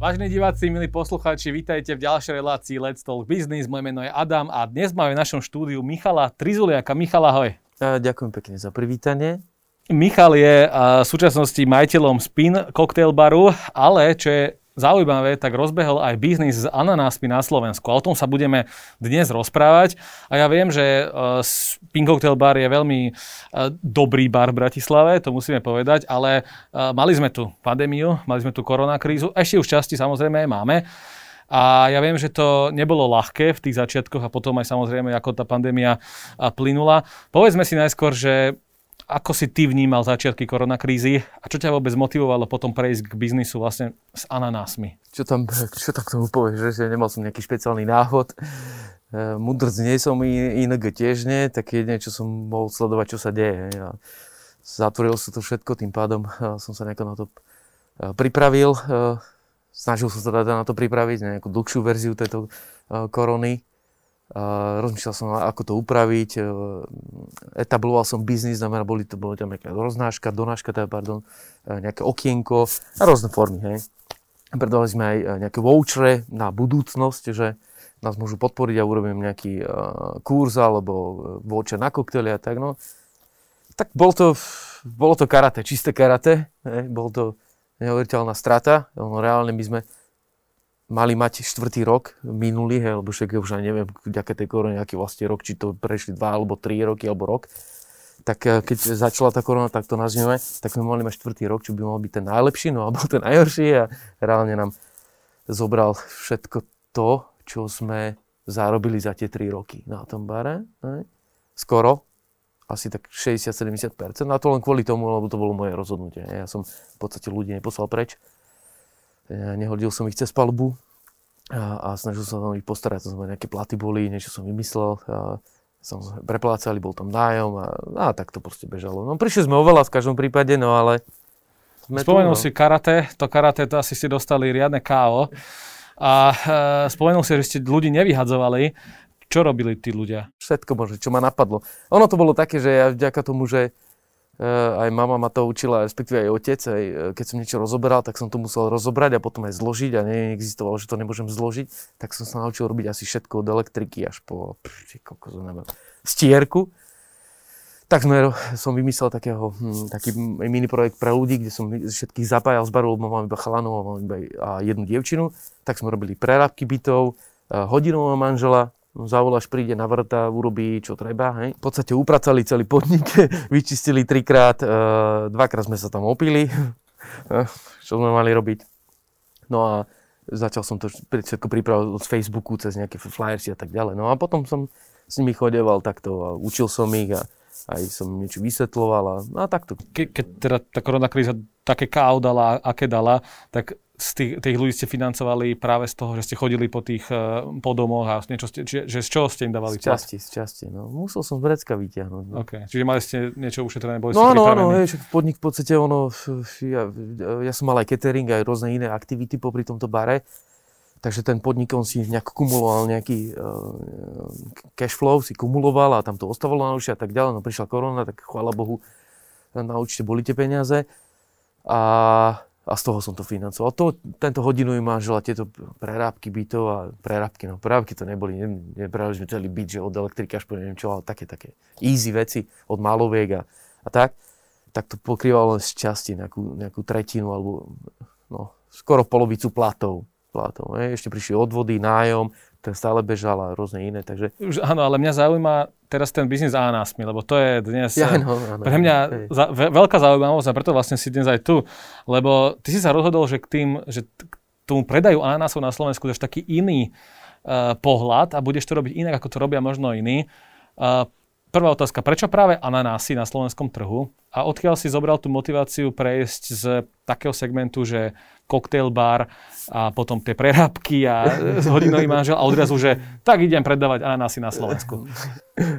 Vážení diváci, milí poslucháči, vítajte v ďalšej relácii Let's Talk Business. Moje meno je Adam a dnes máme v našom štúdiu Michala Trizuliaka. Michal, ahoj. Ďakujem pekne za privítanie. Michal je v súčasnosti majiteľom Spin Cocktail baru, ale čo je zaujímavé, tak rozbehol aj biznis s ananásmi na Slovensku. O tom sa budeme dnes rozprávať. A ja viem, že uh, Pink Cocktail Bar je veľmi uh, dobrý bar v Bratislave, to musíme povedať, ale uh, mali sme tu pandémiu, mali sme tu koronakrízu, ešte už časti samozrejme aj máme. A ja viem, že to nebolo ľahké v tých začiatkoch a potom aj samozrejme, ako tá pandémia plynula. Povedzme si najskôr, že ako si ty vnímal začiatky koronakrízy a čo ťa vôbec motivovalo potom prejsť k biznisu vlastne s ananásmi? Čo tam, čo tam k tomu povieš, že nemal som nejaký špeciálny náhod. E, mudrc nie som, inak tiež nie, tak jedine, čo som mohol sledovať, čo sa deje. A zatvoril sa to všetko, tým pádom e, som sa nejako na to e, pripravil. Snažil som sa teda na to pripraviť, nejakú dlhšiu verziu tejto korony rozmýšľal som, ako to upraviť, e, etabloval som biznis, znamená, boli to, boli tam nejaká roznáška, donáška, teda, pardon, e, nejaké okienko a rôzne formy, hej. Predali sme aj e, nejaké vouchere na budúcnosť, že nás môžu podporiť a urobím nejaký kurz alebo voucher na koktely a tak, no. Tak bol to, bolo to karate, čisté karate, hej. bol to neuveriteľná strata, ono reálne my sme mali mať štvrtý rok minulý, hej, lebo však už aj neviem, vďaka tej korone, aký vlastne rok, či to prešli dva alebo tri roky alebo rok. Tak eh, keď začala tá korona, tak to nazvime, tak sme mali mať štvrtý rok, čo by mal byť ten najlepší, no a bol ten najhorší a reálne nám zobral všetko to, čo sme zarobili za tie tri roky na tom bare. Hej. Skoro, asi tak 60-70%. A to len kvôli tomu, lebo to bolo moje rozhodnutie. Ja som v podstate ľudí neposlal preč nehodil som ich cez palbu a, a snažil som sa ich postarať, to znamená nejaké platy boli, niečo som vymyslel, a som preplácali, bol tam nájom a, a tak to proste bežalo. No prišli sme oveľa v každom prípade, no ale... Spomenul tu, no. si karate, to karate, to asi ste dostali riadne KO. A e, spomenul si, že ste ľudí nevyhadzovali. Čo robili tí ľudia? Všetko možno, čo ma napadlo. Ono to bolo také, že ja vďaka tomu, že aj mama ma to učila, respektíve aj otec, aj eh, keď som niečo rozoberal, tak som to musel rozobrať a potom aj zložiť a neexistovalo, že to nemôžem zložiť, tak som sa naučil robiť asi všetko od elektriky až po kokos, neviem, stierku. Tak sme, som vymyslel takého, hm, taký mini projekt pre ľudí, kde som všetkých zapájal z baru, lebo mám iba chalanov a mám iba a jednu dievčinu. Tak sme robili prerábky bytov, eh, hodinového manžela, zavoláš, príde na vrta, urobí čo treba. Hej. V podstate upracali celý podnik, vyčistili trikrát, e, dvakrát sme sa tam opili, čo sme mali robiť. No a začal som to všetko pripravovať z Facebooku, cez nejaké flyersy a tak ďalej. No a potom som s nimi chodeval takto a učil som ich a aj som niečo vysvetloval a, a takto. Ke, keď teda tá korona kríza také káu dala, aké dala, tak z tých, tých ľudí ste financovali práve z toho, že ste chodili po tých uh, po domoch a niečo ste, čiže, že z čoho ste im dávali Z časti, z časti, no. Musel som z vrecka vyťahnuť. No. Okay. Čiže mali ste niečo ušetrené, boli no, ste No, áno, hej, podnik v podstate ono, ja, ja som mal aj catering, aj rôzne iné aktivity popri tomto bare, takže ten podnik on si nejak kumuloval nejaký uh, cash flow, si kumuloval a tam to ostávalo na a tak ďalej, no prišla korona, tak chvála Bohu, na určite boli tie peniaze. A a z toho som to financoval. To, tento hodinový manžel a tieto prerábky bytov a prerábky, no prerábky to neboli, ne, neprerábali sme celý byt, že od elektrika až po neviem čo, ale také, také easy veci od maloviek a, a tak, tak to pokrývalo len z časti, nejakú, nejakú tretinu alebo no, skoro polovicu platov. platov? Ešte prišli odvody, nájom, ten stále bežal a rôzne iné, takže... Už, áno, ale mňa zaujíma teraz ten biznis ananásmi, lebo to je dnes ja, no, pre mňa za, ve, veľká zaujímavosť a preto vlastne si dnes aj tu, lebo ty si sa rozhodol, že k tým, že k tomu predajú ananásov na Slovensku dáš taký iný uh, pohľad a budeš to robiť inak, ako to robia možno iní. Uh, prvá otázka, prečo práve ananásy na slovenskom trhu? A odkiaľ si zobral tú motiváciu prejsť z takého segmentu, že cocktail bar a potom tie prerábky a hodinový manžel a odrazu, že tak idem predávať ananásy na Slovensku.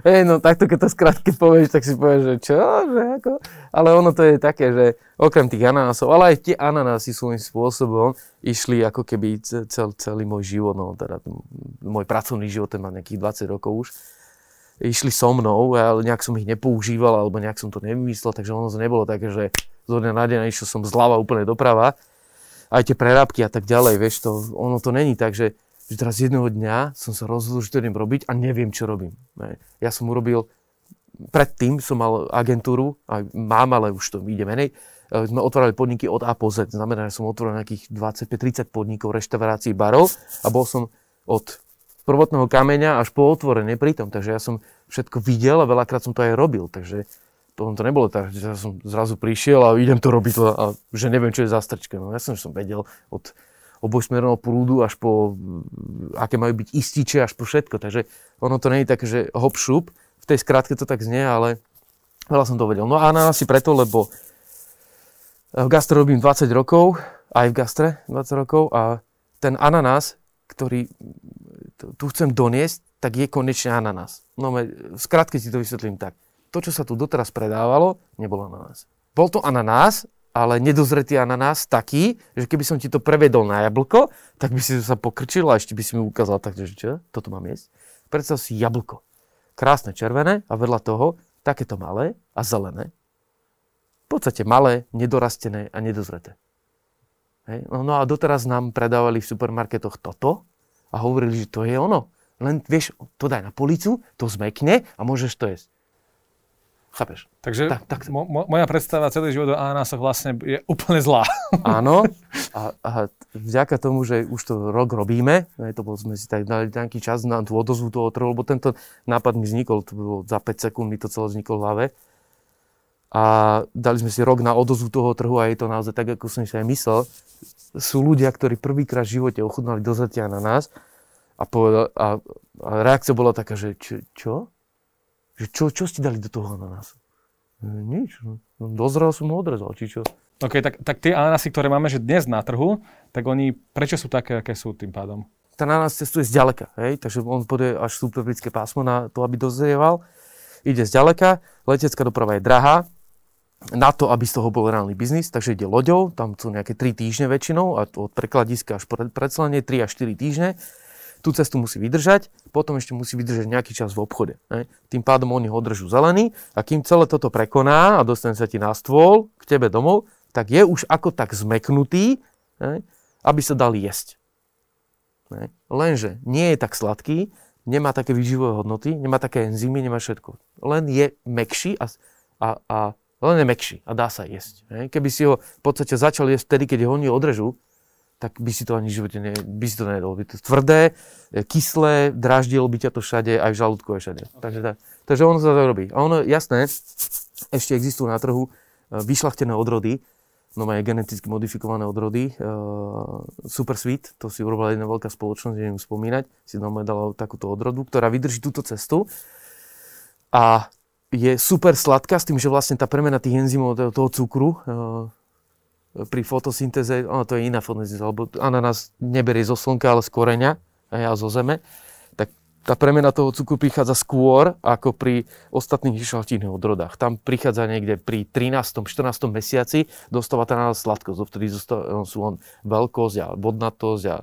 Hej, no takto keď to skrátke povieš, tak si povieš, že čo, že ako? Ale ono to je také, že okrem tých ananásov, ale aj tie ananásy svojím spôsobom išli ako keby cel, celý môj život, no teda môj pracovný život, ten má nejakých 20 rokov už išli so mnou, ale nejak som ich nepoužíval, alebo nejak som to nevymyslel, takže ono to nebolo také, že zo dňa na deň išiel som zľava úplne doprava. Aj tie prerábky a tak ďalej, vieš, to, ono to není tak, že, že teraz jedného dňa som sa rozhodol, že to idem robiť a neviem, čo robím. Ne. Ja som urobil, predtým som mal agentúru, aj mám, ale už to ide menej, e, sme otvárali podniky od A po Z. Znamená, že som otvoril nejakých 25-30 podnikov, reštaurácií, barov a bol som od prvotného kameňa až po otvorenie pritom. Takže ja som všetko videl a veľakrát som to aj robil. Takže to, to nebolo tak, že ja som zrazu prišiel a idem to robiť a že neviem, čo je za strčka. No ja som, že som vedel od obojsmerného prúdu až po, aké majú byť ističe, až po všetko. Takže ono to nie je také, že hop šup, v tej skratke to tak znie, ale veľa som to vedel. No a asi preto, lebo v gastre robím 20 rokov, aj v gastre 20 rokov a ten ananás, ktorý tu chcem doniesť, tak je konečne ananás. No v skratke si to vysvetlím tak to, čo sa tu doteraz predávalo, nebolo ananás. Bol to ananás, ale nedozretý ananás taký, že keby som ti to prevedol na jablko, tak by si sa pokrčil a ešte by si mi ukázal tak, že čo, toto mám jesť. Predstav si jablko. Krásne červené a vedľa toho takéto malé a zelené. V podstate malé, nedorastené a nedozreté. Hej. No, no a doteraz nám predávali v supermarketoch toto a hovorili, že to je ono. Len vieš, to daj na policu, to zmekne a môžeš to jesť. Chápeš? Takže tak, tak. Mo, moja predstava celý život o anásoch vlastne je úplne zlá. Áno. A, a vďaka tomu, že už to rok robíme, aj to bol, sme si tak dali nejaký čas na tú odozvu toho trhu, lebo tento nápad mi vznikol, to bolo za 5 sekúnd mi to celé vzniklo v hlave. A dali sme si rok na odozvu toho trhu a je to naozaj tak, ako som si aj myslel. Sú ľudia, ktorí prvýkrát v živote ochudnali dozatia na nás a, povedal, a, a reakcia bola taká, že čo? čo? Že čo, čo ste dali do toho ananásu? E, nič. No, dozrel som ho odrezal, či čo. OK, tak, tak tie ananásy, ktoré máme že dnes na trhu, tak oni prečo sú také, aké sú tým pádom? Ten ananás cestuje zďaleka, hej? takže on pôjde až subtropické pásmo na to, aby dozrieval. Ide zďaleka, letecká doprava je drahá, na to, aby z toho bol reálny biznis, takže ide loďou, tam sú nejaké 3 týždne väčšinou a od prekladiska až pred predslenie 3 až 4 týždne tú cestu musí vydržať, potom ešte musí vydržať nejaký čas v obchode. Ne? Tým pádom oni ho držú zelený a kým celé toto prekoná a dostane sa ti na stôl k tebe domov, tak je už ako tak zmeknutý, ne? aby sa dal jesť. Ne? Lenže nie je tak sladký, nemá také výživové hodnoty, nemá také enzymy, nemá všetko. Len je mekší a, a, a len je mekší a dá sa jesť. Ne? Keby si ho v podstate začal jesť vtedy, keď ho oni odrežú, tak by si to ani v živote ne, by si to nejedol. By to tvrdé, e, kyslé, draždilo by ťa to všade, aj v žalúdku, aj všade. Okay. Takže, tak, takže ono sa to robí. A ono, jasné, ešte existujú na trhu e, vyšlachtené odrody, no majú geneticky modifikované odrody, uh, Super Sweet, to si urobila jedna veľká spoločnosť, neviem spomínať, si normálne dala takúto odrodu, ktorá vydrží túto cestu a je super sladká s tým, že vlastne tá premena tých enzymov toho cukru, uh, pri fotosyntéze, ono to je iná fotosyntéza, lebo ananás neberie zo slnka, ale z koreňa a zo zeme, tak tá premena toho cukru prichádza skôr ako pri ostatných vyšľachtinných odrodách. Tam prichádza niekde pri 13. 14. mesiaci, dostáva tá ananás sladkosť, vtedy sú len veľkosť a vodnatosť a,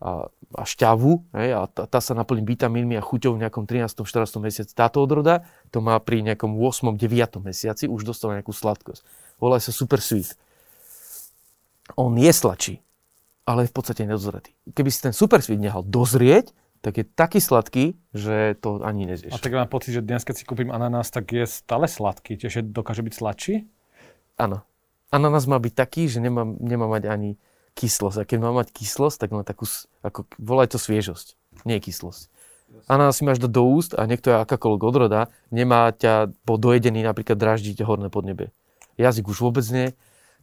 a, a šťavu hej, a tá, tá sa naplní vitamínmi a chuťou v nejakom 13. 14. mesiaci. Táto odroda to má pri nejakom 8. 9. mesiaci už dostáva nejakú sladkosť. Volá sa super sweet on je sladší, ale je v podstate nedozretý. Keby si ten super sweet nehal dozrieť, tak je taký sladký, že to ani nezješ. A tak mám pocit, že dnes, keď si kúpim ananás, tak je stále sladký. Tiež dokáže byť sladší? Áno. Ananás má byť taký, že nemá, nemá mať ani kyslosť. A keď má mať kyslosť, tak má takú, ako, volaj to sviežosť, nie kyslosť. Ananás si máš dať do úst a niekto je akákoľvek odroda, nemá ťa po dojedení napríklad draždiť horné podnebie. Jazyk už vôbec nie,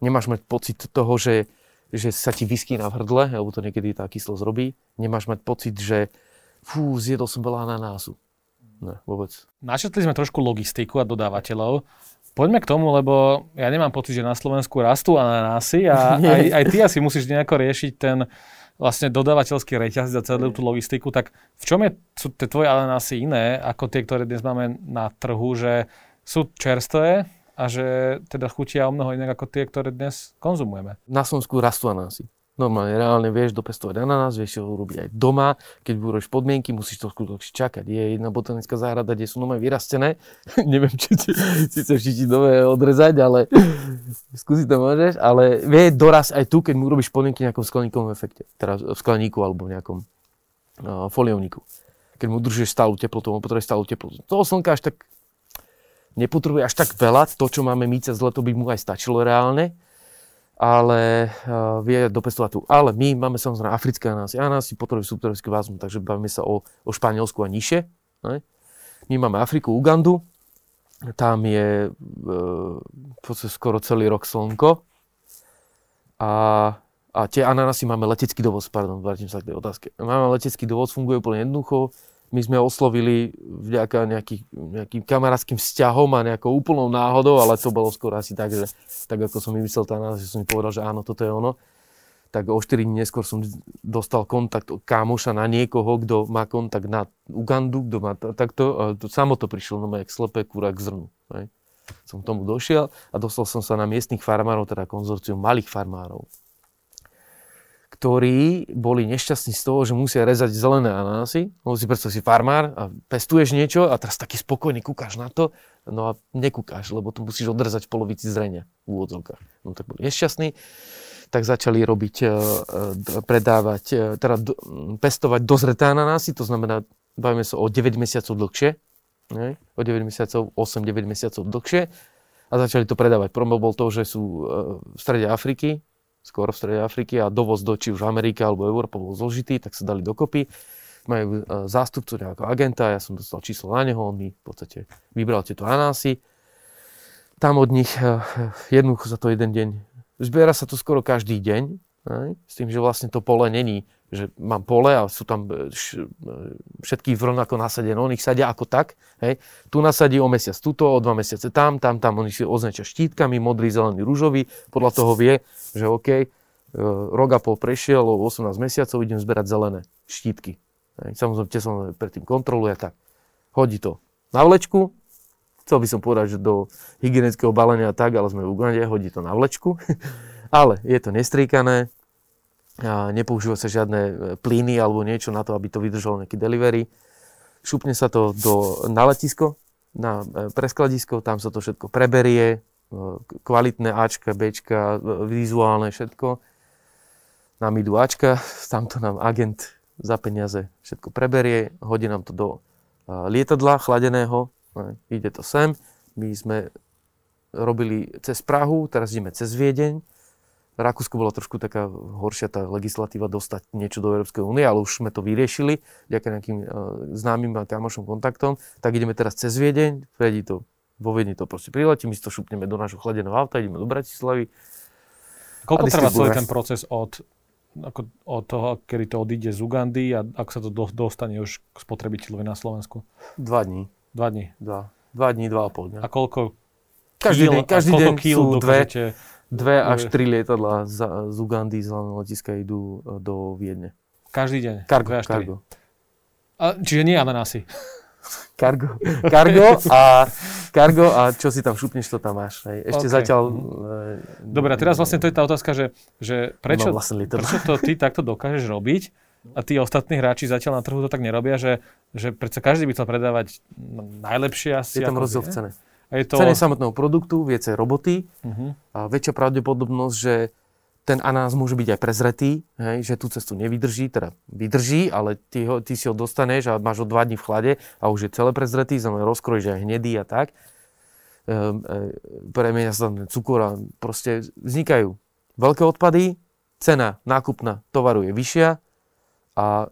nemáš mať pocit toho, že, že sa ti vyskýna v hrdle, alebo to niekedy tá kyslosť robí. Nemáš mať pocit, že fú, zjedol som veľa ananásu. Ne, vôbec. Načetli sme trošku logistiku a dodávateľov. Poďme k tomu, lebo ja nemám pocit, že na Slovensku rastú ananásy a aj, aj ty asi musíš nejako riešiť ten vlastne dodávateľský reťaz za celú tú logistiku. Tak v čom je, sú tie tvoje ananásy iné ako tie, ktoré dnes máme na trhu, že sú čerstvé, a že teda chutia o mnoho inak ako tie, ktoré dnes konzumujeme. Na Slovensku rastú ananásy. Normálne, reálne vieš dopestovať ananás, vieš ho urobiť aj doma. Keď budeš podmienky, musíš to skutočne čakať. Je jedna botanická záhrada, kde sú nové vyrastené. Neviem, či ti, síce ti nové odrezať, ale skúsiť to môžeš. Ale vie doraz aj tu, keď mu urobíš podmienky v nejakom skleníkovom efekte. Teda v skleníku alebo v nejakom uh, foliovníku. Keď mu držíš stálu teplotu, on potrebuje stálu teplotu. Toho slnka až tak nepotrebuje až tak veľa. To, čo máme my cez leto, by mu aj stačilo reálne ale uh, vie dopestovať tu. Ale my máme samozrejme africké ananásy. Ananásy potrebujú subtropickú vázmu, takže bavíme sa o, o Španielsku a nižšie. Ne? My máme Afriku, Ugandu, tam je uh, skoro celý rok slnko a, a tie ananásy máme letecký dovoz, pardon, vrátim sa k tej otázke. Máme letecký dovoz, funguje úplne jednoducho, my sme oslovili vďaka nejaký, nejakým kamarátským vzťahom a nejakou úplnou náhodou, ale to bolo skoro asi tak, že tak ako som vymyslel tá že som mi povedal, že áno, toto je ono. Tak o 4 dní neskôr som dostal kontakt od kámoša na niekoho, kto má kontakt na Ugandu, kto má takto. To, samo to prišlo, no jak slepé kúra k zrnu. Hej. Som k tomu došiel a dostal som sa na miestnych farmárov, teda konzorcium malých farmárov ktorí boli nešťastní z toho, že musia rezať zelené ananásy. Lebo si predstav si farmár a pestuješ niečo a teraz taký spokojný kúkaš na to, no a nekúkaš, lebo to musíš odrezať v polovici zrenia v úvodzovkách. No tak boli nešťastní, tak začali robiť, e, e, predávať, e, teda pestovať dozreté ananásy, to znamená, bavíme sa o 9 mesiacov dlhšie, ne? o 9 mesiacov, 8-9 mesiacov dlhšie a začali to predávať. Problém bol to, že sú v strede Afriky, skoro v strede Afriky a dovoz do či už Amerika alebo Európa bol zložitý, tak sa dali dokopy. Majú e, zástupcu nejakého agenta, ja som dostal číslo na neho, on mi v podstate vybral tieto anásy. Tam od nich e, jednoducho za to jeden deň. Zbiera sa to skoro každý deň, s tým, že vlastne to pole není, že mám pole a sú tam e, všetky rovnako nasadené. On ich sadia ako tak. Hej. Tu nasadí o mesiac tuto, o dva mesiace tam, tam, tam. Oni si označia štítkami, modrý, zelený, rúžový. Podľa toho vie, že OK, e, rok a pol prešiel, o 18 mesiacov idem zberať zelené štítky. Samozrejme, tie som predtým kontroluje, tak hodí to na vlečku, chcel by som povedať, že do hygienického balenia tak, ale sme v Ugande, hodí to na vlečku, ale je to nestrýkané, a nepoužíva sa žiadne e, plyny alebo niečo na to, aby to vydržalo nejaký delivery. Šupne sa to do, na letisko, na e, preskladisko, tam sa to všetko preberie, kvalitné Ačka, Bčka, vizuálne všetko. Nám idú Ačka, tamto nám agent za peniaze všetko preberie, hodí nám to do lietadla chladeného, ide to sem. My sme robili cez Prahu, teraz ideme cez Viedeň. Rakúsku bola trošku taká horšia tá legislatíva dostať niečo do Európskej únie, ale už sme to vyriešili, ďaká nejakým známym a kamošom kontaktom. Tak ideme teraz cez Viedeň, vedí to vo Viedni to proste priletí, my si to šupneme do nášho chladeného auta, ideme do Bratislavy. Koľko trvá celý ten proces od, ako, od toho, kedy to odíde z Ugandy a ako sa to do, dostane už k spotrebiteľovi na Slovensku? Dva dní. Dva dní? Dva. Dva dní, dva a pol dňa. A koľko každý deň, každý deň sú dve, dve až tri lietadla z, z Ugandy, z hlavného letiska idú e, do Viedne. Každý deň? Kargo, kargo. A, čiže nie ananásy? Kargo, kargo a, kargo a čo si tam šupneš, to tam máš. Hej. Ešte okay. zatiaľ... Mhm. Dobre, a teraz vlastne to je tá otázka, že, že prečo, prečo to ty takto dokážeš robiť a tí ostatní hráči zatiaľ na trhu to tak nerobia, že, že predsa každý by chcel predávať najlepšie asi. Je tam cene. A je to... Cene samotného produktu, viacej roboty uh-huh. a väčšia pravdepodobnosť, že ten anás môže byť aj prezretý, hej, že tú cestu nevydrží, teda vydrží, ale ty, ho, ty si ho dostaneš a máš ho dva dní v chlade a už je celé prezretý, znamená rozkrojíš aj hnedý a tak. E, e, premienia sa tam cukor a proste vznikajú veľké odpady, cena nákupná tovaru je vyššia a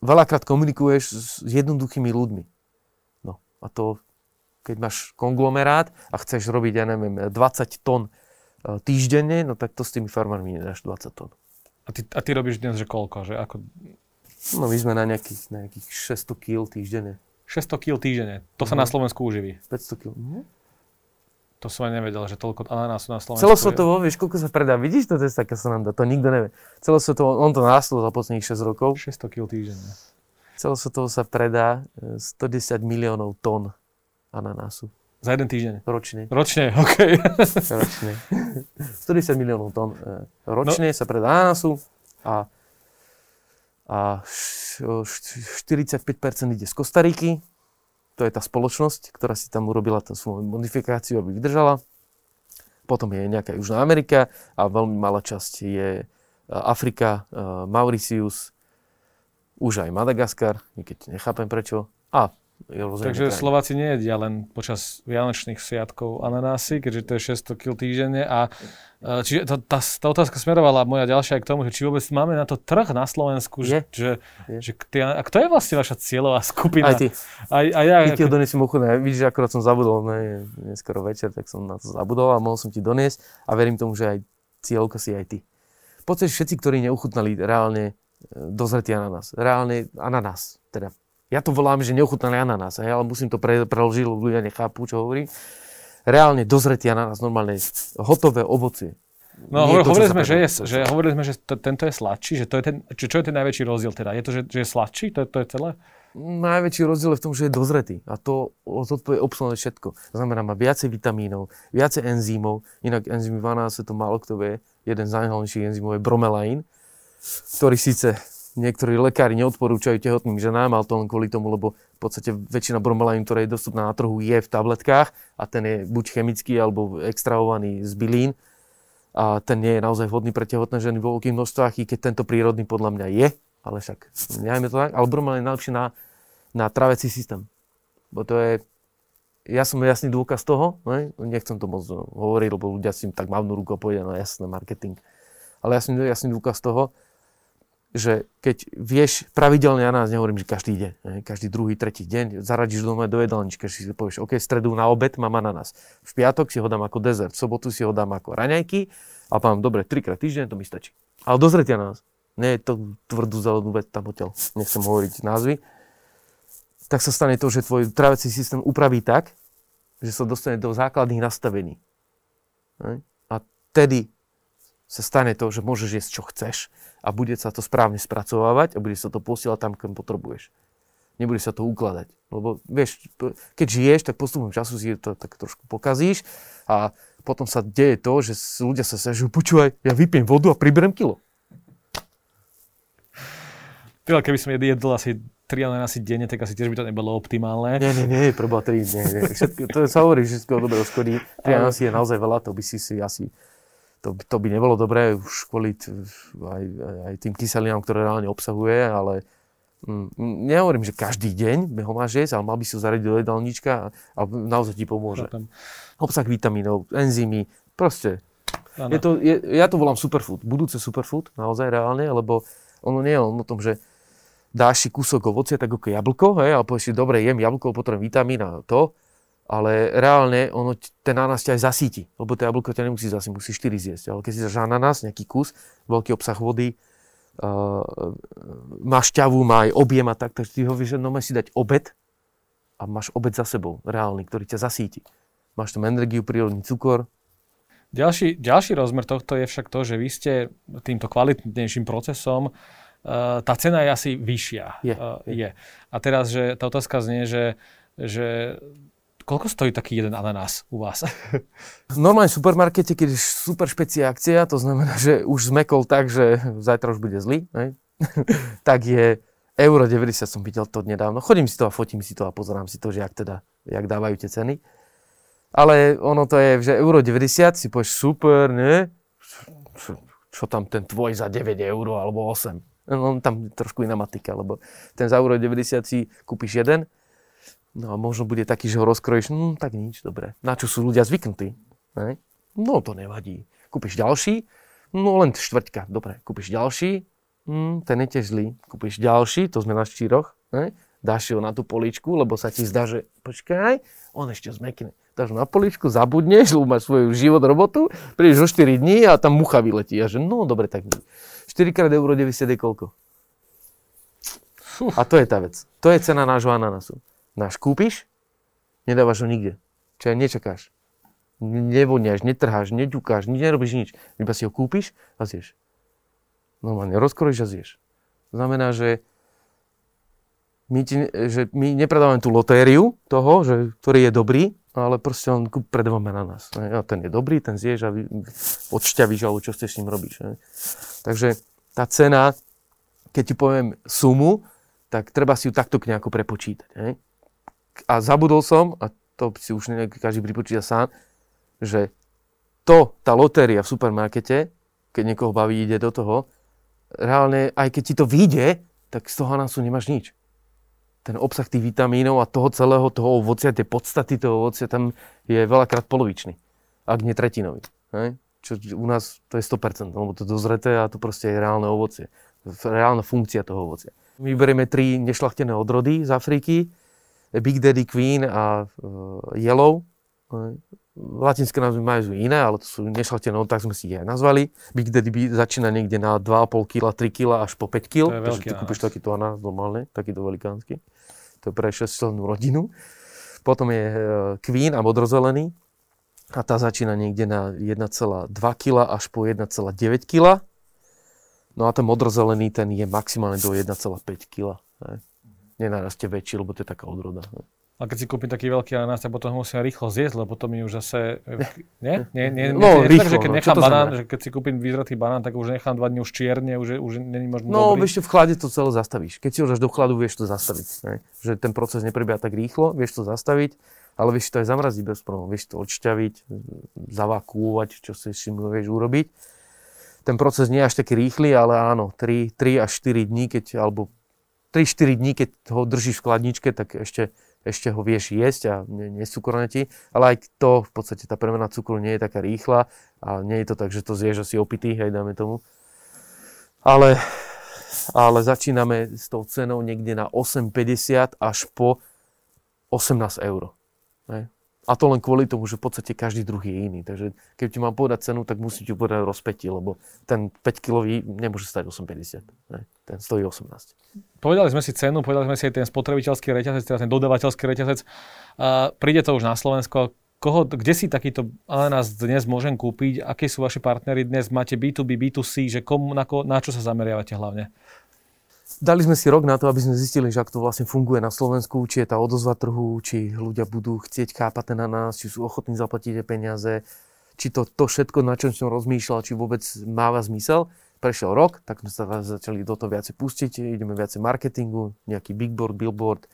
veľakrát komunikuješ s jednoduchými ľuďmi. No a to, keď máš konglomerát a chceš robiť, ja neviem, 20 tón E, týždenne, no tak to s tými farmármi nedáš 20 tón. A ty, a ty robíš dnes, že koľko? Že ako... No my sme na nejakých, na nejakých 600 kg týždenne. 600 kg týždenne. To uh-huh. sa mhm. na Slovensku uživí. 500 kg. Uh-huh. To som aj nevedel, že toľko ananásu na Slovensku Celosvetovo, vieš, koľko sa predá. Vidíš, to je taká sranda, to nikto nevie. Celosvetovo, on to nástlo za posledných 6 rokov. 600 kg týždenne. Celosvetovo sa predá 110 e, miliónov tón ananásu. Za jeden týždeň? Ročne. Ročne, OK. ročne. 110 miliónov tón e, ročne no. sa predá anásu. A, a š- š- 45% ide z Kostariky, to je tá spoločnosť, ktorá si tam urobila tú svoju modifikáciu, aby vydržala. Potom je nejaká Južná Amerika a veľmi malá časť je e, Afrika, e, Mauritius, už aj Madagaskar, keď nechápem prečo. A Takže krajina. Slováci nejedia len počas Vianočných sviatkov ananásy, keďže to je 600 kg týždenne. A, e, čiže tá, tá, tá otázka smerovala moja ďalšia aj k tomu, že či vôbec máme na to trh na Slovensku. Je. Že, že, Je. že k- a kto je vlastne vaša cieľová skupina? Aj ty. Aj, aj ja. Keď ti ho donesiem ochutnať, vidíš, že akorát som zabudol, ne, je skoro večer, tak som na to zabudol a mohol som ti doniesť a verím tomu, že aj cieľovka si aj ty. Podstate všetci, ktorí neuchutnali reálne e, dozretý ananás, reálne ananás, teda ja to volám, že neochutnaný ananás, hej, ale musím to pre, preložiť, lebo ľudia nechápu, čo hovorím. Reálne dozretý ananás, normálne hotové ovocie. No, hovor, to, hovorili, sme, že, je, že, hovorili sme, že to, tento je sladší, že to je ten, čo, čo je ten najväčší rozdiel teda? Je to, že, že je sladší? To, to je celé? Najväčší rozdiel je v tom, že je dozretý a to, je obsahuje všetko. To znamená, má viacej vitamínov, viacej enzýmov, inak enzymy v anáse to málo kto vie. Jeden z najhlavnejších enzymov je bromelain, ktorý síce niektorí lekári neodporúčajú tehotným ženám, ale to len kvôli tomu, lebo v podstate väčšina bromelainu, ktorá je dostupná na trhu, je v tabletkách a ten je buď chemický alebo extrahovaný z bylín a ten nie je naozaj vhodný pre tehotné ženy vo veľkých množstvách, i keď tento prírodný podľa mňa je, ale však nechajme to tak, ale bromelain je najlepšie na, na trávecí systém. Bo to je, ja som jasný dôkaz toho, ne? nechcem to moc hovoriť, lebo ľudia si tak mávnu ruku a povedia, no jasné, marketing. Ale ja som jasný dôkaz toho, že keď vieš pravidelne, ja nás nehovorím, že každý deň, každý druhý, tretí deň, zaradíš doma do jedálnička, si povieš, OK, stredu na obed mám ananas. V piatok si ho dám ako dezert, v sobotu si ho dám ako raňajky a mám, dobre, trikrát týždeň, to mi stačí. Ale dozretý ananas. Nie je to tvrdú zelenú vec tam odtiaľ, nechcem hovoriť názvy. Tak sa stane to, že tvoj trávací systém upraví tak, že sa dostane do základných nastavení. A tedy sa stane to, že môžeš jesť, čo chceš a bude sa to správne spracovávať a bude sa to posielať tam, kam potrebuješ. Nebude sa to ukladať. Lebo vieš, keď žiješ, tak postupom času si to tak trošku pokazíš a potom sa deje to, že ľudia sa sažujú, počúvaj, ja vypijem vodu a priberem kilo. Teda, keby som jedl asi 3 ananásy denne, tak asi tiež by to nebolo optimálne. Nie, nie, nie, tri, nie, nie. Všetko, to sa hovorí, že všetko dobre škodí. Tri ananásy je naozaj veľa, to by si si asi to, by- to by nebolo dobré už kvôli t- aj, aj, tým kyselinám, ktoré reálne obsahuje, ale mm, nehovorím, že každý deň ho máš jesť, ale mal by si ho zaradiť do jedálnička a, a naozaj ti pomôže. Chápem. Obsah vitamínov, enzymy, proste. Je to, je, ja to volám superfood, budúce superfood, naozaj reálne, lebo ono nie je len o tom, že dáš si kúsok ovocia, tak ako jablko, hej, ale povieš si, dobre, jem jablko, potrebujem vitamín a to, ale reálne ono, ten ananás ťa aj zasíti, lebo to jablko ťa nemusí zasiť, musí 4 zjesť, ale keď si dáš ananás, nejaký kus, veľký obsah vody, uh, má šťavu, má aj objem a tak, takže ty ho vieš, no si dať obed a máš obed za sebou, reálny, ktorý ťa zasíti. Máš tam energiu, prírodný cukor, Ďalší, ďalší rozmer tohto je však to, že vy ste týmto kvalitnejším procesom, uh, tá cena je asi vyššia. Je, Uh, je. je. A teraz, že tá otázka znie, že, že koľko stojí taký jeden ananás u vás? V normálnom supermarkete, keď je super špecia akcia, to znamená, že už zmekol tak, že zajtra už bude zlý, hej? tak je euro 90 som videl to nedávno. Chodím si to a fotím si to a pozerám si to, že jak teda, jak dávajú tie ceny. Ale ono to je, že euro 90 si povieš super, ne? Čo, čo tam ten tvoj za 9 eur alebo 8? No, tam trošku iná matika, lebo ten za euro 90 si kúpiš jeden, no a možno bude taký, že ho rozkrojíš, no tak nič, dobre. Na čo sú ľudia zvyknutí? Ne? No to nevadí. Kúpiš ďalší, no len štvrťka, dobre. Kúpiš ďalší, hm, ten je tiež zlý. Kúpiš ďalší, to sme na štyroch, ne? dáš ho na tú poličku, lebo sa ti zdá, že počkaj, on ešte zmekne. Dáš ho na poličku, zabudneš, lebo máš svoju život, robotu, prídeš o 4 dní a tam mucha vyletí. A že no dobre, tak 4 krát euro 90 je koľko? A to je tá vec. To je cena nášho ananasu. Náš kúpiš, nedávaš ho nikde. Aj nečakáš. Nevoniaš, netrháš, neďukáš, nerobíš nič. Iba si ho kúpiš a zješ. Normálne rozkrojíš a zješ. Znamená, že my, ti, že my nepredávame tú lotériu toho, že, ktorý je dobrý, ale proste on predávame na nás. ne. A ten je dobrý, ten zješ a odšťavíš, alebo čo chceš s ním robíš. Ne? Takže tá cena, keď ti poviem sumu, tak treba si ju takto nejako prepočítať. Hej? A zabudol som, a to si už každý pripočíta sám, že to, tá lotéria v supermarkete, keď niekoho baví, ide do toho, reálne, aj keď ti to vyjde, tak z toho ananásu nemáš nič. Ten obsah tých vitamínov a toho celého, toho ovocia, tej podstaty toho ovocia tam je veľakrát polovičný, ak nie tretinový. Hej? Čo u nás to je 100%, lebo to dozreté a to proste je reálne ovocie. Reálna funkcia toho ovocia. My berieme tri nešlachtené odrody z Afriky, Big Daddy Queen a uh, Yellow. Latinské názvy majú iné, ale to sú nešlachtené, tak sme si ich aj nazvali. Big Daddy začína niekde na 2,5 kg, 3 kg až po 5 kg. Takže ty kúpiš takýto anás normálne, takýto velikánsky. To je pre 6 rodinu. Potom je uh, Queen a modrozelený. A tá začína niekde na 1,2 kg až po 1,9 kg. No a ten modrozelený, ten je maximálne do 1,5 kg. Nenarastie väčší, lebo to je taká odroda. Ne? A keď si kúpim taký veľký ananás, tak potom ho musím rýchlo zjesť, lebo potom mi už zase... Nie? Nie, nie, nie, no, nie, rýchlo, tak, že keď no, nechám banán, že keď si kúpim vyzretý banán, tak už nechám dva dní už čierne, už, už není možno No, dobrý. vieš, v chlade to celé zastavíš. Keď si ho dáš do chladu, vieš to zastaviť. Ne? Že ten proces neprebieha tak rýchlo, vieš to zastaviť, ale vieš to aj zamraziť bez problémov. Vieš to odšťaviť, zavakúvať, čo si s tým vieš urobiť. Ten proces nie je až taký rýchly, ale áno, 3, 3 až 4 dní, keď, alebo 3-4 dní, keď ho držíš v chladničke, tak ešte ešte ho vieš jesť a nescukorné ti, ale aj to v podstate tá premena cukru nie je taká rýchla a nie je to tak, že to zješ asi opitý, hej, dáme tomu. Ale, ale začíname s tou cenou niekde na 8,50 až po 18 eur. A to len kvôli tomu, že v podstate každý druhý je iný. Takže keď ti mám povedať cenu, tak musím ti povedať rozpätí, lebo ten 5 kilový nemôže stať 8,50. Ne? Ten stojí 18. Povedali sme si cenu, povedali sme si aj ten spotrebiteľský reťazec, teda ten dodavateľský reťazec. Uh, príde to už na Slovensko. Koho, kde si takýto ananás dnes môžem kúpiť? Akí sú vaši partnery dnes? Máte B2B, B2C, že komu, na, ko, na čo sa zameriavate hlavne? Dali sme si rok na to, aby sme zistili, že ak to vlastne funguje na Slovensku, či je tá odozva trhu, či ľudia budú chcieť chápať na nás, či sú ochotní zaplatiť peniaze, či to, to všetko, na čom som rozmýšľal, či vôbec máva zmysel. Prešiel rok, tak sme sa začali do toho viacej pustiť, ideme viacej marketingu, nejaký big board, billboard,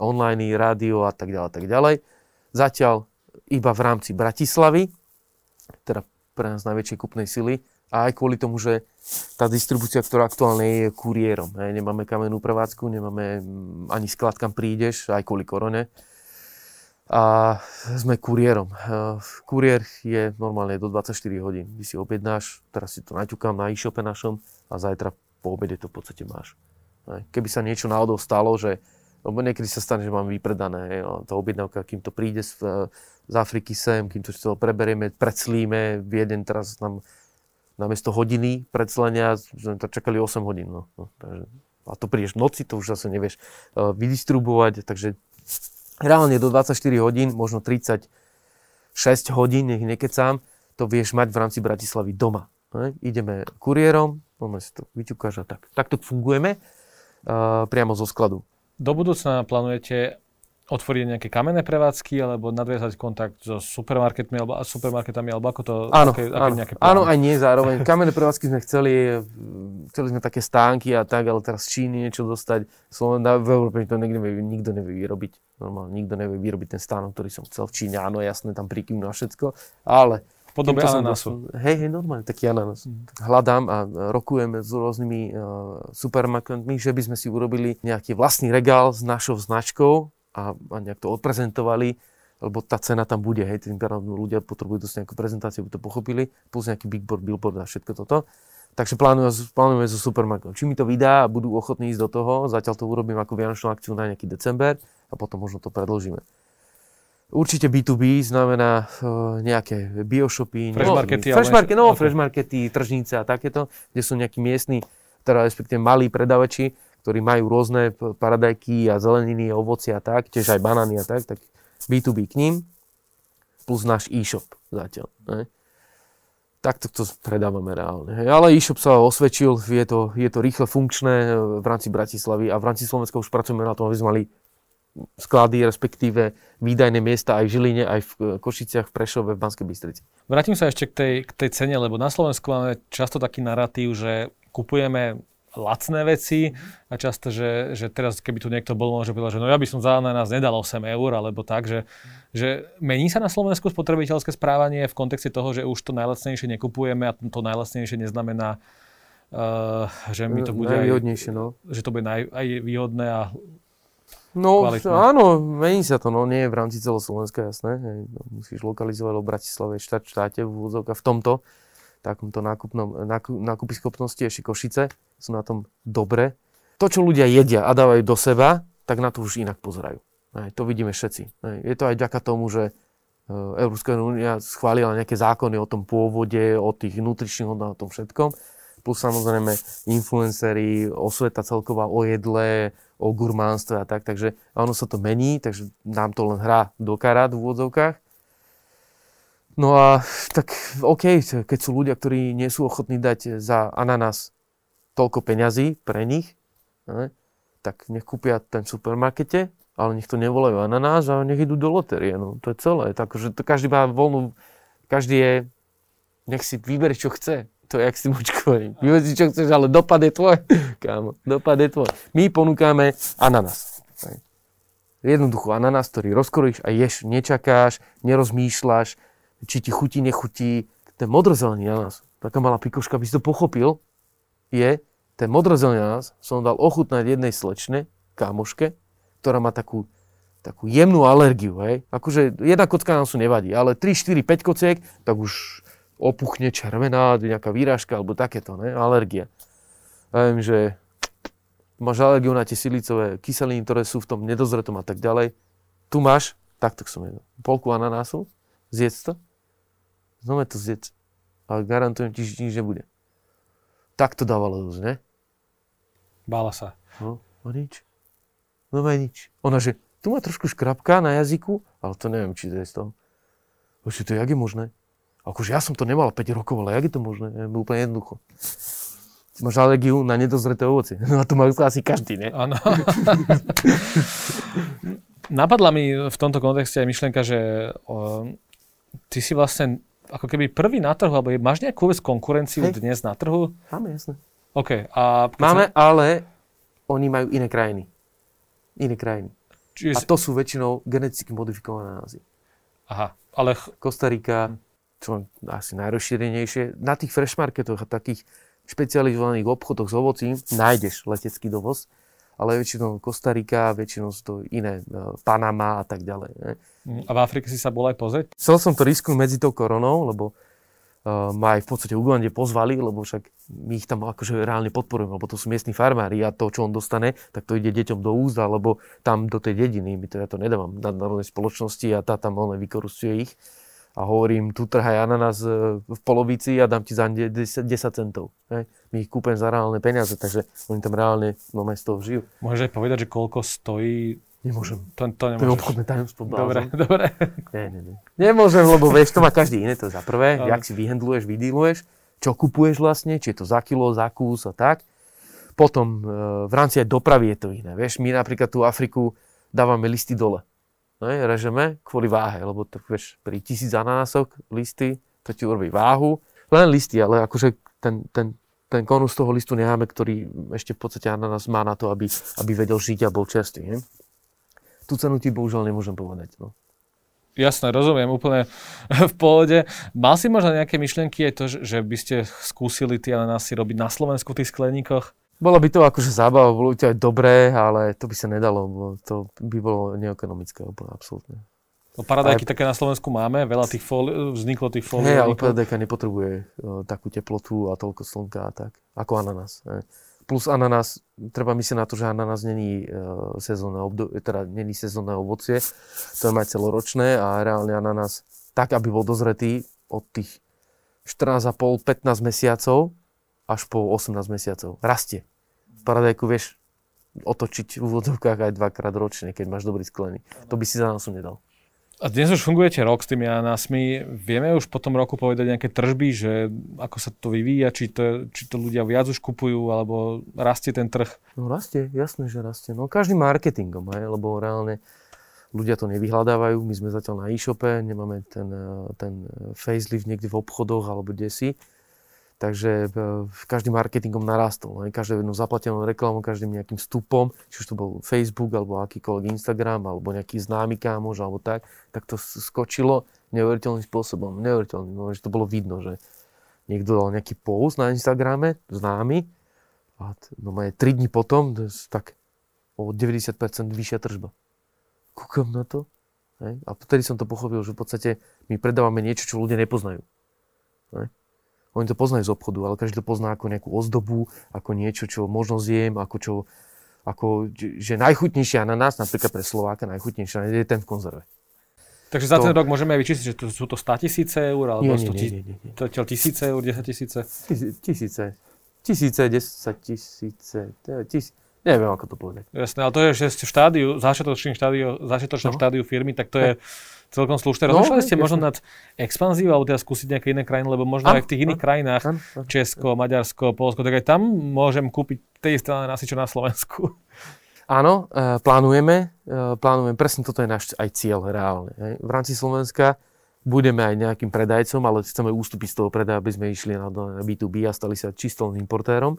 online, rádio a tak ďalej, tak ďalej. Zatiaľ iba v rámci Bratislavy, teda pre nás najväčšej kupnej sily, a aj kvôli tomu, že tá distribúcia, ktorá aktuálne je, je kuriérom. Hej. Nemáme kamennú prevádzku, nemáme mm, ani sklad, kam prídeš, aj kvôli korone. A sme kuriérom. Kuriér je normálne do 24 hodín. Ty si objednáš, teraz si to naťukám na e-shope našom a zajtra po obede to v podstate máš. Hej. Keby sa niečo náhodou stalo, že lebo niekedy sa stane, že mám vypredané. Hej, tá objednávka, kým to príde z, z Afriky sem, kým to celé preberieme, preclíme, Vieden teraz nám namiesto hodiny predslenia sme to čakali 8 hodín. No. No, takže, a to prídeš v noci, to už zase nevieš uh, vydistribuovať, takže reálne do 24 hodín, možno 36 hodín, nech nekecám, to vieš mať v rámci Bratislavy doma. Ne? Ideme kuriérom, máme si to vyťukáš a tak. Takto fungujeme uh, priamo zo skladu. Do budúcna plánujete otvoriť nejaké kamenné prevádzky alebo nadviazať kontakt so supermarketmi alebo supermarketami alebo ako to áno, aké, áno, aké nejaké áno, aj nie zároveň. Kamenné prevádzky sme chceli, chceli sme také stánky a tak, ale teraz z Číny niečo dostať. Slovena, v Európe to nikto nevie, nikto nevie vyrobiť. Normálne, nikto nevie vyrobiť ten stánok, ktorý som chcel v Číne. Áno, jasné, tam prikývnu a všetko, ale v podobe ananásu. Hej, hej, normálne, taký ananás. Mm. Hľadám a rokujeme s rôznymi uh, supermarketmi, že by sme si urobili nejaký vlastný regál s našou značkou, a, a nejak to odprezentovali, lebo tá cena tam bude, hej, tým pádom ľudia potrebujú dosť nejakú prezentáciu, aby to pochopili, plus nejaký big board, billboard a všetko toto. Takže plánujeme, plánujeme so supermarketom. Či mi to vydá a budú ochotní ísť do toho, zatiaľ to urobím ako vianočnú akciu na nejaký december a potom možno to predložíme. Určite B2B znamená uh, nejaké bioshopy, fresh markety, fresh market, no, okay. fresh markety, tržnice a takéto, kde sú nejakí miestni, teda respektíve malí predavači, ktorí majú rôzne paradajky a zeleniny, ovoci a tak, tiež aj banány a tak, tak B2B k ním, plus náš e-shop zatiaľ. Ne? Takto to predávame reálne. Ale e-shop sa osvedčil, je to, je to rýchle funkčné v rámci Bratislavy a v rámci Slovenska už pracujeme na tom, aby sme mali sklady, respektíve výdajné miesta aj v Žiline, aj v Košiciach, v Prešove, v Banskej Bystrici. Vrátim sa ešte k tej, k tej cene, lebo na Slovensku máme často taký narratív, že kupujeme lacné veci a často, že, že teraz keby tu niekto bol, môže povedať, že no ja by som za nás nedal 8 eur, alebo tak, že, že mení sa na Slovensku spotrebiteľské správanie v kontexte toho, že už to najlacnejšie nekupujeme a to najlacnejšie neznamená, uh, že mi to bude aj, no. že to bude naj, aj výhodné a No kvalitné. áno, mení sa to, no nie je v rámci celoslovenska, jasné. No, musíš lokalizovať, v Bratislave, štát, štáte, v úvodzovkách v tomto takomto nákupnom, nákup, schopnosti, ešte Košice sú na tom dobre. To, čo ľudia jedia a dávajú do seba, tak na to už inak pozerajú. Aj, to vidíme všetci. Aj, je to aj vďaka tomu, že e, Európska únia schválila nejaké zákony o tom pôvode, o tých nutričných hodnotách, o tom všetkom. Plus samozrejme influencery, osveta celková o jedle, o gurmánstve a tak. Takže ono sa to mení, takže nám to len hrá do karát v úvodzovkách. No a tak OK, keď sú ľudia, ktorí nie sú ochotní dať za ananás toľko peňazí pre nich, ne, tak nech kúpia ten supermarkete, ale nech to nevolajú ananás a nech idú do loterie. No, to je celé. Takže to každý má voľnú, každý je, nech si vybere, čo chce. To je jak s tým. Vyber si, čo chceš, ale dopad je tvoj. Kámo, dopad je tvoj. My ponúkame ananás. Jednoducho ananás, ktorý rozkrojíš a ješ, nečakáš, nerozmýšľaš, či ti chutí, nechutí. Ten modrozelený ananas, taká malá pikoška, aby si to pochopil, je, ten modrozelený ananas som dal ochutnať jednej slečne, kámoške, ktorá má takú, takú jemnú alergiu. Hej. Akože jedna kocka nám sú nevadí, ale 3, 4, 5 kociek, tak už opuchne červená, nejaká výražka alebo takéto, ne? alergia. Ja viem, že máš alergiu na tie silicové kyseliny, ktoré sú v tom nedozretom a tak ďalej. Tu máš, takto som jedol, polku ananásu, zjedz to, znova to zjedz. Ale garantujem ti, že nič nebude. Tak to dávalo dosť, ne? Bála sa. No, a nič. No aj nič. Ona, že tu má trošku škrapka na jazyku, ale to neviem, či to je z toho. Oči, to jak je možné? Akože ja som to nemal 5 rokov, ale jak je to možné? Je úplne jednoducho. Máš alergiu na nedozreté ovocie. No a to má asi každý, ne? Áno. Napadla mi v tomto kontexte aj myšlienka, že o, ty si vlastne ako keby prvý na trhu, alebo máš nejakú vôbec konkurenciu Hej. dnes na trhu? Máme, jasne. OK. A Máme, sa... ale oni majú iné krajiny. Iné krajiny. Čiže... A to sú väčšinou geneticky modifikované názy. Aha, ale... Kostarika, čo asi najrozšírenejšie. Na tých fresh marketoch a takých špecializovaných obchodoch s ovocím nájdeš letecký dovoz ale väčšinou Kostarika, väčšinou sú to iné, e, Panama a tak ďalej. Ne? A v Afrike si sa bol aj pozrieť? Chcel som to risknúť medzi tou koronou, lebo uh, ma aj v podstate Ugande pozvali, lebo však my ich tam akože reálne podporujeme, lebo to sú miestni farmári a to, čo on dostane, tak to ide deťom do úzd, alebo tam do tej dediny, my to ja to nedávam na národnej spoločnosti a tá tam on vykorustuje ich a hovorím, tu trhaj ananas e, v polovici a dám ti za 10, 10 centov. Hej. My ich kúpem za reálne peniaze, takže oni tam reálne no, z toho žijú. Môžeš aj povedať, že koľko stojí Nemôžem. To, to, to je obchodné tajomstvo. Dobre, dobre. Nie, nie, nie. Nemôžem, lebo vieš, to má každý iné, to je za prvé. Ale... Jak si vyhendluješ, vydýluješ, čo kupuješ vlastne, či je to za kilo, za kus a tak. Potom e, v rámci aj dopravy je to iné. Vieš, my napríklad tú Afriku dávame listy dole ne, režeme kvôli váhe, lebo to, vieš, pri tisíc ananások listy, to ti urobí váhu. Len listy, ale akože ten, ten, ten konus toho listu necháme, ktorý ešte v podstate ananás má na to, aby, aby vedel žiť a bol čerstvý. Ne? Tú cenu ti bohužiaľ nemôžem povedať. No. Jasné, rozumiem, úplne v pohode. Mal si možno nejaké myšlienky aj to, že by ste skúsili tie ananásy robiť na Slovensku v tých skleníkoch? Bolo by to akože zábava, bolo by to aj dobré, ale to by sa nedalo, bo to by bolo neekonomické úplne absolútne. No paradajky aj... také na Slovensku máme, veľa tých fóli, vzniklo tých fólií. Hej, ale paradajka nepotrebuje o, takú teplotu a toľko slnka a tak, ako ananás. Ne. Plus ananás, treba myslieť na to, že ananás není, e, sezónne obdo- teda není sezónne ovocie, to je celoročné a reálne ananás tak, aby bol dozretý od tých 14,5-15 mesiacov, až po 18 mesiacov. Rastie. Paradajku vieš otočiť v úvodzovkách aj dvakrát ročne, keď máš dobrý sklený. To by si za nás nedal. A dnes už fungujete rok s tými ananásmi. Vieme už po tom roku povedať nejaké tržby, že ako sa to vyvíja, či to, či to ľudia viac už kupujú, alebo rastie ten trh? No rastie, jasné, že rastie. No každý marketingom, hej, lebo reálne ľudia to nevyhľadávajú. My sme zatiaľ na e-shope, nemáme ten, ten facelift niekde v obchodoch alebo kde si Takže e, každý marketingom narastol. Každou jednou zaplatenou reklamou, každým nejakým vstupom, či už to bol Facebook, alebo akýkoľvek Instagram, alebo nejaký známy kámoš, alebo tak, tak to skočilo neuveriteľným spôsobom. Neuveriteľným, že to bolo vidno, že niekto dal nejaký post na Instagrame, známy, a no majú 3 dní potom, tak o 90% vyššia tržba. Kúkam na to. A vtedy som to pochopil, že v podstate my predávame niečo, čo ľudia nepoznajú. Oni to poznajú z obchodu, ale každý to pozná ako nejakú ozdobu, ako niečo, čo možno zjem, ako čo, ako, že najchutnejšia na nás, napríklad pre Slováka, najchutnejšia je ten v konzerve. Takže za to... ten rok môžeme aj vyčistiť, že to, sú to 100 tisíce eur, alebo nie, nie, nie, nie, nie. To, tisíce eur, 10 tisíce? Tisíce. Tisíce, 10 tisíce, tisíce. Neviem, ako to povedať. Jasné, ale to je, že ste v štádiu, začiatočnom štádiu, začiatočnom no. štádiu firmy, tak to je celkom slušné. No, Rozmýšľali ste možno nad expanzívu, alebo teda skúsiť nejaké iné krajiny, lebo možno an, aj v tých iných an, krajinách, an, an, Česko, Maďarsko, Polsko, tak aj tam môžem kúpiť tej strany asi čo na Slovensku. Áno, e, plánujeme, e, plánujeme, presne toto je náš aj cieľ reálne. Hej. V rámci Slovenska budeme aj nejakým predajcom, ale chceme ústupiť z toho predaja, aby sme išli na B2B a stali sa čistým importérom.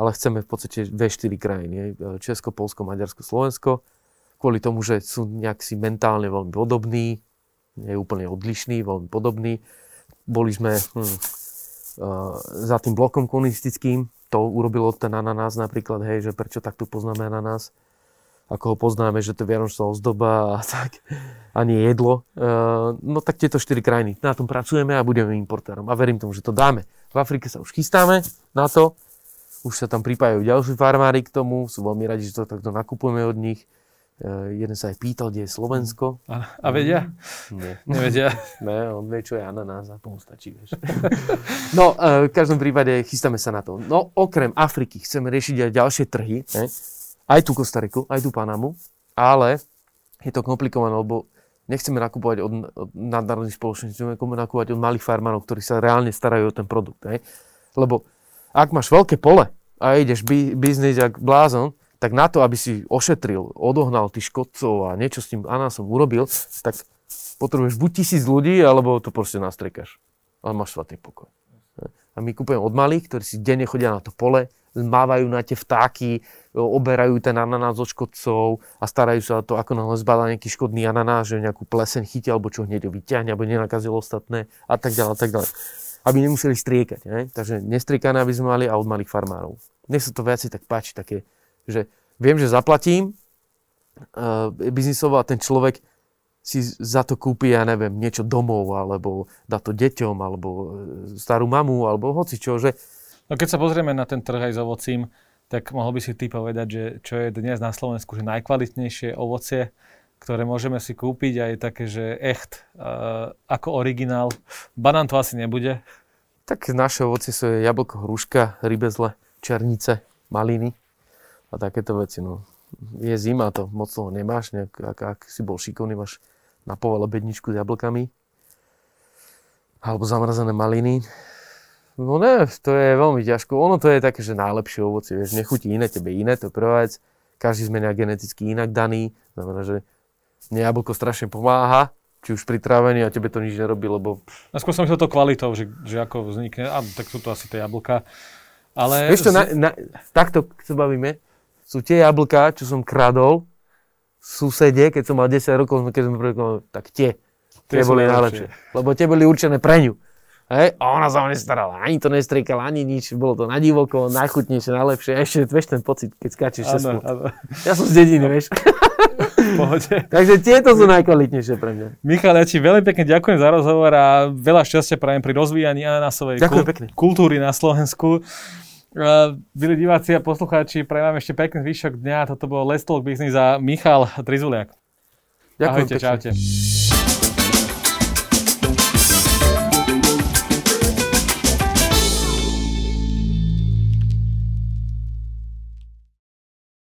Ale chceme v podstate V4 krajiny. Česko, Polsko, Maďarsko, Slovensko kvôli tomu, že sú nejak si mentálne veľmi podobní, nie úplne odlišní, veľmi podobní. Boli sme hm, uh, za tým blokom komunistickým, to urobilo ten ananás napríklad, hej, že prečo takto poznáme ananás, ako ho poznáme, že to je vianočná ozdoba a tak, a nie jedlo. Uh, no tak tieto štyri krajiny, na tom pracujeme a budeme importérom a verím tomu, že to dáme. V Afrike sa už chystáme na to, už sa tam pripájajú ďalší farmári k tomu, sú veľmi radi, že to takto nakupujeme od nich. Uh, jeden sa aj pýtal, kde je Slovensko. A, a vedia? Nie. Nevedia? ne, on vie, čo je ananás a tomu stačí, vieš. no, uh, v každom prípade chystáme sa na to. No, okrem Afriky chceme riešiť aj ďalšie trhy, ne? aj tu Kostariku, aj tu Panamu, ale je to komplikované, lebo nechceme nakupovať od, od nadnárodných spoločností, chceme nakupovať od malých farmárov, ktorí sa reálne starajú o ten produkt. Ne? Lebo ak máš veľké pole a ideš bi- biznis jak blázon, tak na to, aby si ošetril, odohnal tých škodcov a niečo s tým anásom urobil, tak potrebuješ buď tisíc ľudí, alebo to proste nastrekaš. Ale máš svatý pokoj. A my kúpujeme od malých, ktorí si denne chodia na to pole, mávajú na tie vtáky, oberajú ten ananás od škodcov a starajú sa o to, ako náhle zbadá nejaký škodný ananás, že nejakú pleseň chytia, alebo čo hneď ho vyťahne, alebo nenakazil ostatné a tak ďalej a tak ďalej. Aby nemuseli striekať. Ne? Takže nestriekané, aby sme mali a od malých farmárov. Nech sa to viac tak páči, také že viem, že zaplatím uh, biznisovo a ten človek si za to kúpi, ja neviem, niečo domov, alebo dá to deťom, alebo eh, starú mamu, alebo hoci čo, že... No keď sa pozrieme na ten trh aj s ovocím, tak mohol by si ty povedať, že čo je dnes na Slovensku, že najkvalitnejšie ovocie, ktoré môžeme si kúpiť a je také, že echt, uh, ako originál. Banán to asi nebude. Tak naše ovocie sú jablko, hruška, rybezle, černice, maliny a takéto veci. No. Je zima, to moc toho nemáš, nejak, ak, ak si bol šikovný, máš na povale bedničku s jablkami alebo zamrazené maliny. No ne, to je veľmi ťažko. Ono to je také, že najlepšie ovocie, vieš, nechutí iné, tebe iné, to je prvá vec. Každý sme nejak geneticky inak daný, znamená, že mne jablko strašne pomáha, či už pri trávení a tebe to nič nerobí, lebo... A skôr som myslel to kvalitou, že, že ako vznikne, a tak sú to asi tie jablka. Ale... Vieš to, na, na, takto sa bavíme, sú tie jablká, čo som kradol susede, keď som mal 10 rokov, keď som prvý, tak tie, tie, tie boli najlepšie. Lebo tie boli určené pre ňu. Hej? A ona sa o nestarala, ani to nestriekala, ani nič, bolo to na divoko, najchutnejšie, najlepšie. A ešte vieš ten pocit, keď skáčeš cez Ja som z dediny, vieš. Takže tieto sú najkvalitnejšie pre mňa. Michal, ja ti veľmi pekne ďakujem za rozhovor a veľa šťastia prajem pri rozvíjaní ananásovej kul- kultúry na Slovensku. Milí diváci a poslucháči, prajem vám ešte pekný zvyšok dňa. Toto bol Let's Talk Business a Michal Trizuliak. Ďakujem Ahojte, čaute.